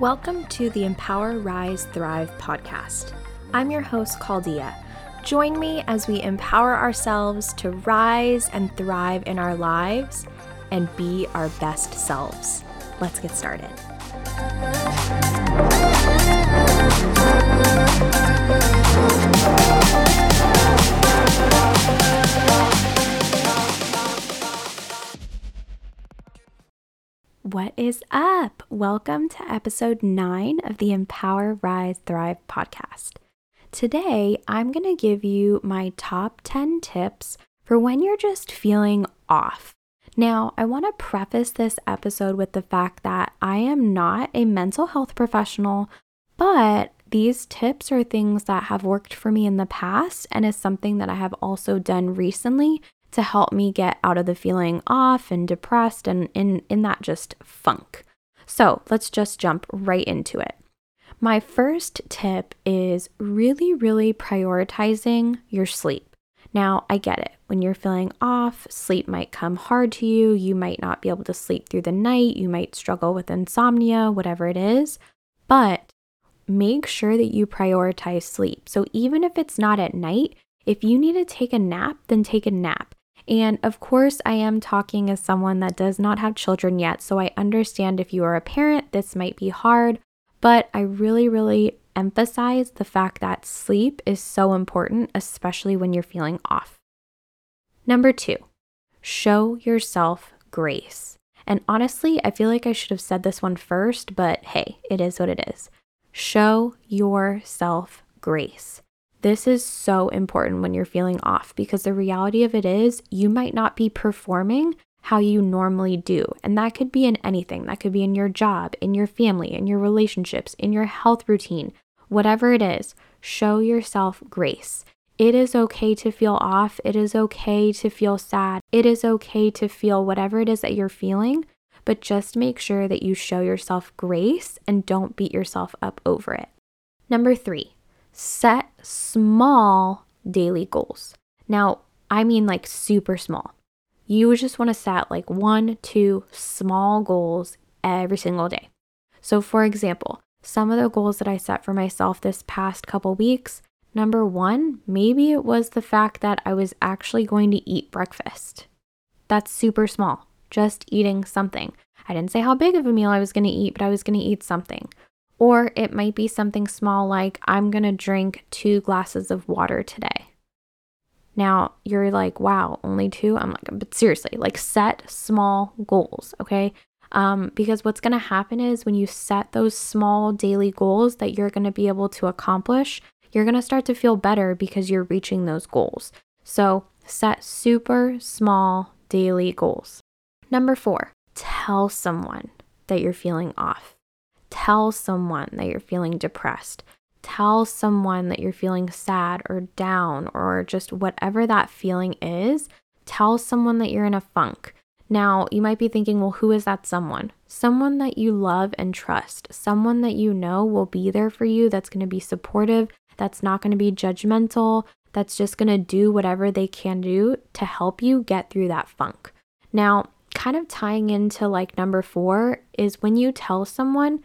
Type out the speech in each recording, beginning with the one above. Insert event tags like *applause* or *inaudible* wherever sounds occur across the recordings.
Welcome to the Empower, Rise, Thrive podcast. I'm your host, Caldia. Join me as we empower ourselves to rise and thrive in our lives and be our best selves. Let's get started. What is up? Welcome to episode nine of the Empower, Rise, Thrive podcast. Today, I'm going to give you my top 10 tips for when you're just feeling off. Now, I want to preface this episode with the fact that I am not a mental health professional, but these tips are things that have worked for me in the past and is something that I have also done recently to help me get out of the feeling off and depressed and in, in that just funk. So let's just jump right into it. My first tip is really, really prioritizing your sleep. Now, I get it. When you're feeling off, sleep might come hard to you. You might not be able to sleep through the night. You might struggle with insomnia, whatever it is. But make sure that you prioritize sleep. So even if it's not at night, if you need to take a nap, then take a nap. And of course, I am talking as someone that does not have children yet, so I understand if you are a parent, this might be hard, but I really, really emphasize the fact that sleep is so important, especially when you're feeling off. Number two, show yourself grace. And honestly, I feel like I should have said this one first, but hey, it is what it is. Show yourself grace. This is so important when you're feeling off because the reality of it is you might not be performing how you normally do. And that could be in anything. That could be in your job, in your family, in your relationships, in your health routine, whatever it is. Show yourself grace. It is okay to feel off. It is okay to feel sad. It is okay to feel whatever it is that you're feeling, but just make sure that you show yourself grace and don't beat yourself up over it. Number three, set small daily goals. Now, I mean like super small. You just want to set like one, two small goals every single day. So, for example, some of the goals that I set for myself this past couple weeks number one, maybe it was the fact that I was actually going to eat breakfast. That's super small, just eating something. I didn't say how big of a meal I was going to eat, but I was going to eat something. Or it might be something small like I'm going to drink two glasses of water today. Now you're like, wow, only two? I'm like, but seriously, like set small goals, okay? Um, because what's going to happen is when you set those small daily goals that you're going to be able to accomplish, you're going to start to feel better because you're reaching those goals. So set super small daily goals. Number four, tell someone that you're feeling off. Tell someone that you're feeling depressed. Tell someone that you're feeling sad or down or just whatever that feeling is. Tell someone that you're in a funk. Now, you might be thinking, well, who is that someone? Someone that you love and trust, someone that you know will be there for you, that's going to be supportive, that's not going to be judgmental, that's just going to do whatever they can do to help you get through that funk. Now, kind of tying into like number four is when you tell someone,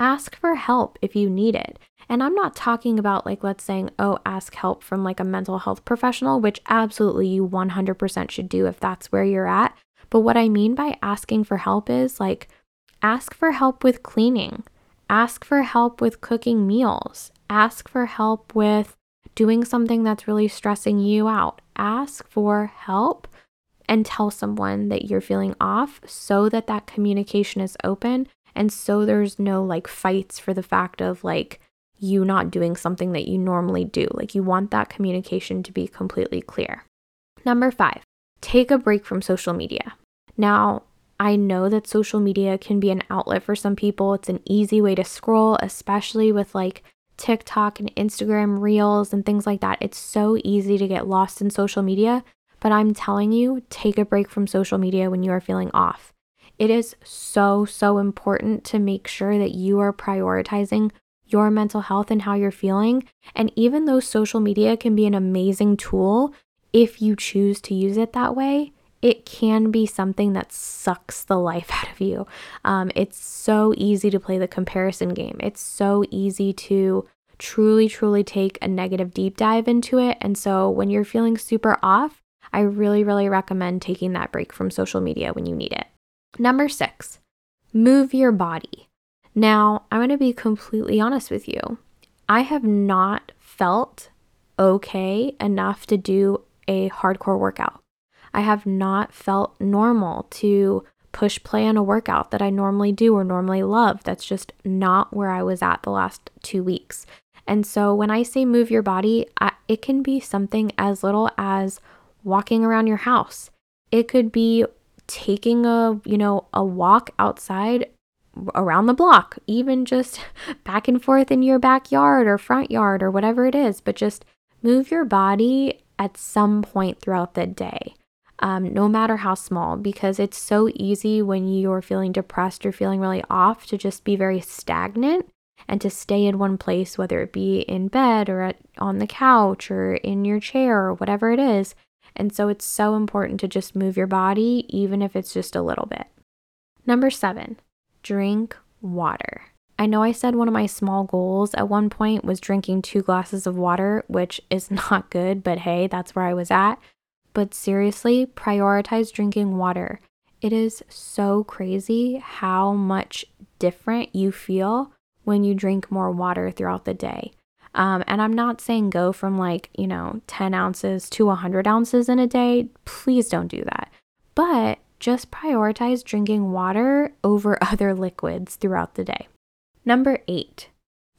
ask for help if you need it. And I'm not talking about like, let's saying, oh, ask help from like a mental health professional, which absolutely you 100% should do if that's where you're at. But what I mean by asking for help is like, ask for help with cleaning, ask for help with cooking meals, ask for help with doing something that's really stressing you out. Ask for help and tell someone that you're feeling off so that that communication is open and so there's no like fights for the fact of like you not doing something that you normally do. Like you want that communication to be completely clear. Number five, take a break from social media. Now, I know that social media can be an outlet for some people. It's an easy way to scroll, especially with like TikTok and Instagram reels and things like that. It's so easy to get lost in social media. But I'm telling you, take a break from social media when you are feeling off. It is so, so important to make sure that you are prioritizing your mental health and how you're feeling. And even though social media can be an amazing tool, if you choose to use it that way, it can be something that sucks the life *laughs* out of you. Um, it's so easy to play the comparison game. It's so easy to truly, truly take a negative deep dive into it. And so when you're feeling super off, I really, really recommend taking that break from social media when you need it. Number six, move your body. Now, I'm going to be completely honest with you. I have not felt okay enough to do a hardcore workout. I have not felt normal to push play on a workout that I normally do or normally love. That's just not where I was at the last two weeks. And so when I say move your body, I, it can be something as little as walking around your house. It could be taking a, you know, a walk outside around the block, even just *laughs* back and forth in your backyard or front yard or whatever it is, but just move your body at some point throughout the day. Um, no matter how small, because it's so easy when you're feeling depressed or feeling really off to just be very stagnant and to stay in one place, whether it be in bed or at, on the couch or in your chair or whatever it is. And so it's so important to just move your body, even if it's just a little bit. Number seven, drink water. I know I said one of my small goals at one point was drinking two glasses of water, which is *laughs* not good, but hey, that's where I was at. But seriously, prioritize drinking water. It is so crazy how much different you feel when you drink more water throughout the day. Um, and I'm not saying go from like, you know, 10 ounces to 100 ounces in a day. Please don't do that. But just prioritize drinking water over *laughs* other liquids throughout the day. Number eight,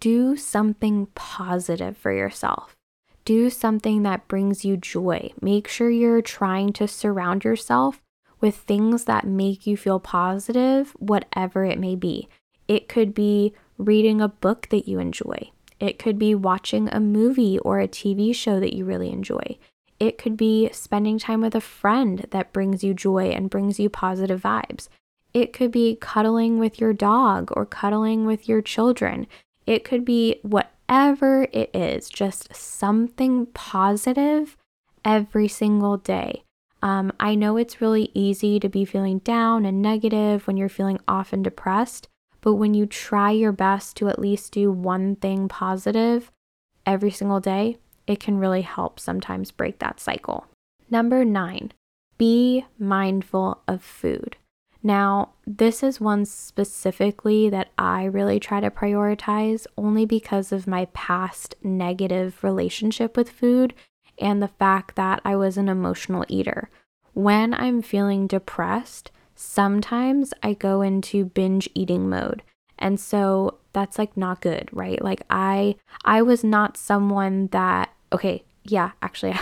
do something positive for yourself. Do something that brings you joy. Make sure you're trying to surround yourself with things that make you feel positive, whatever it may be. It could be reading a book that you enjoy, it could be watching a movie or a TV show that you really enjoy. It could be spending time with a friend that brings you joy and brings you positive vibes. It could be cuddling with your dog or cuddling with your children. It could be whatever it is, just something positive every single day. Um, I know it's really easy to be feeling down and negative when you're feeling off and depressed, but when you try your best to at least do one thing positive every single day, it can really help sometimes break that cycle. Number nine, be mindful of food. Now, this is one specifically that I really try to prioritize only because of my past negative relationship with food and the fact that I was an emotional eater. When I'm feeling depressed, sometimes I go into binge eating mode. And so that's like not good, right? Like I I was not someone that okay, yeah, actually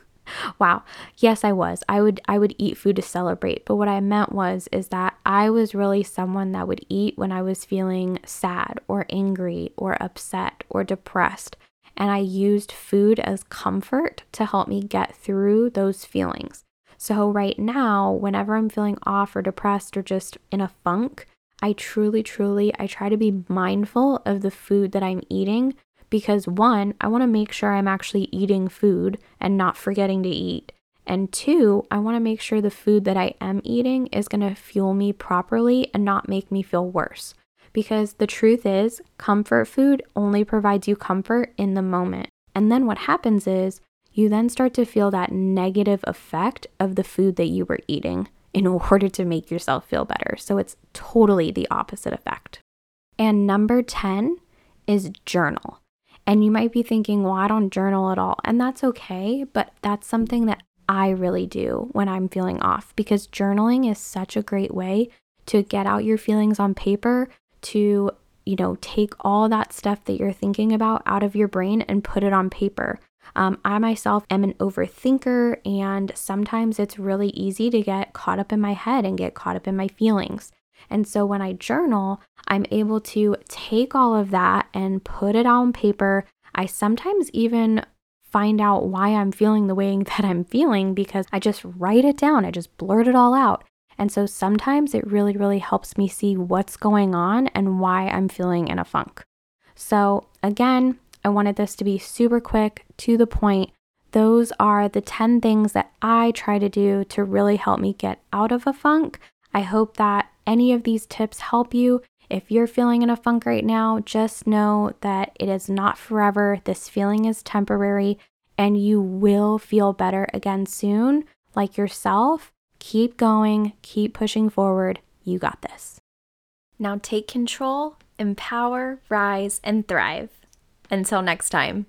*laughs* wow. Yes, I was. I would I would eat food to celebrate, but what I meant was is that I was really someone that would eat when I was feeling sad or angry or upset or depressed. And I used food as comfort to help me get through those feelings. So, right now, whenever I'm feeling off or depressed or just in a funk, I truly, truly, I try to be mindful of the food that I'm eating because one, I want to make sure I'm actually eating food and not forgetting to eat. And two, I want to make sure the food that I am eating is going to fuel me properly and not make me feel worse. Because the truth is, comfort food only provides you comfort in the moment. And then what happens is you then start to feel that negative effect of the food that you were eating in *laughs* order to make yourself feel better. So it's totally the opposite effect. And number 10 is journal. And you might be thinking, well, I don't journal at all. And that's okay, but that's something that I really do when I'm feeling off because journaling is such a great way to get out your feelings on paper, to, you know, take all that stuff that you're thinking about out of your brain and put it on paper. Um, I myself am an overthinker, and sometimes it's really easy to get caught up in my head and get caught up in my feelings. And so when I journal, I'm able to take all of that and put it on paper. I sometimes even find out why I'm feeling the way *laughs* that I'm feeling because I just write it down, I just blurt it all out. And so sometimes it really, really helps me see what's going on and why I'm feeling in a funk. So, again, I wanted this to be super quick, to the point. those are the 10 things that I try to do to really help me get out of a funk. I hope that any of these tips help you. If you're feeling in a funk right now, just know that it is not forever. This feeling is temporary and you will feel better again soon, like yourself. Keep going, keep pushing forward. You got this. Now take control, empower, rise, and thrive. Until next time.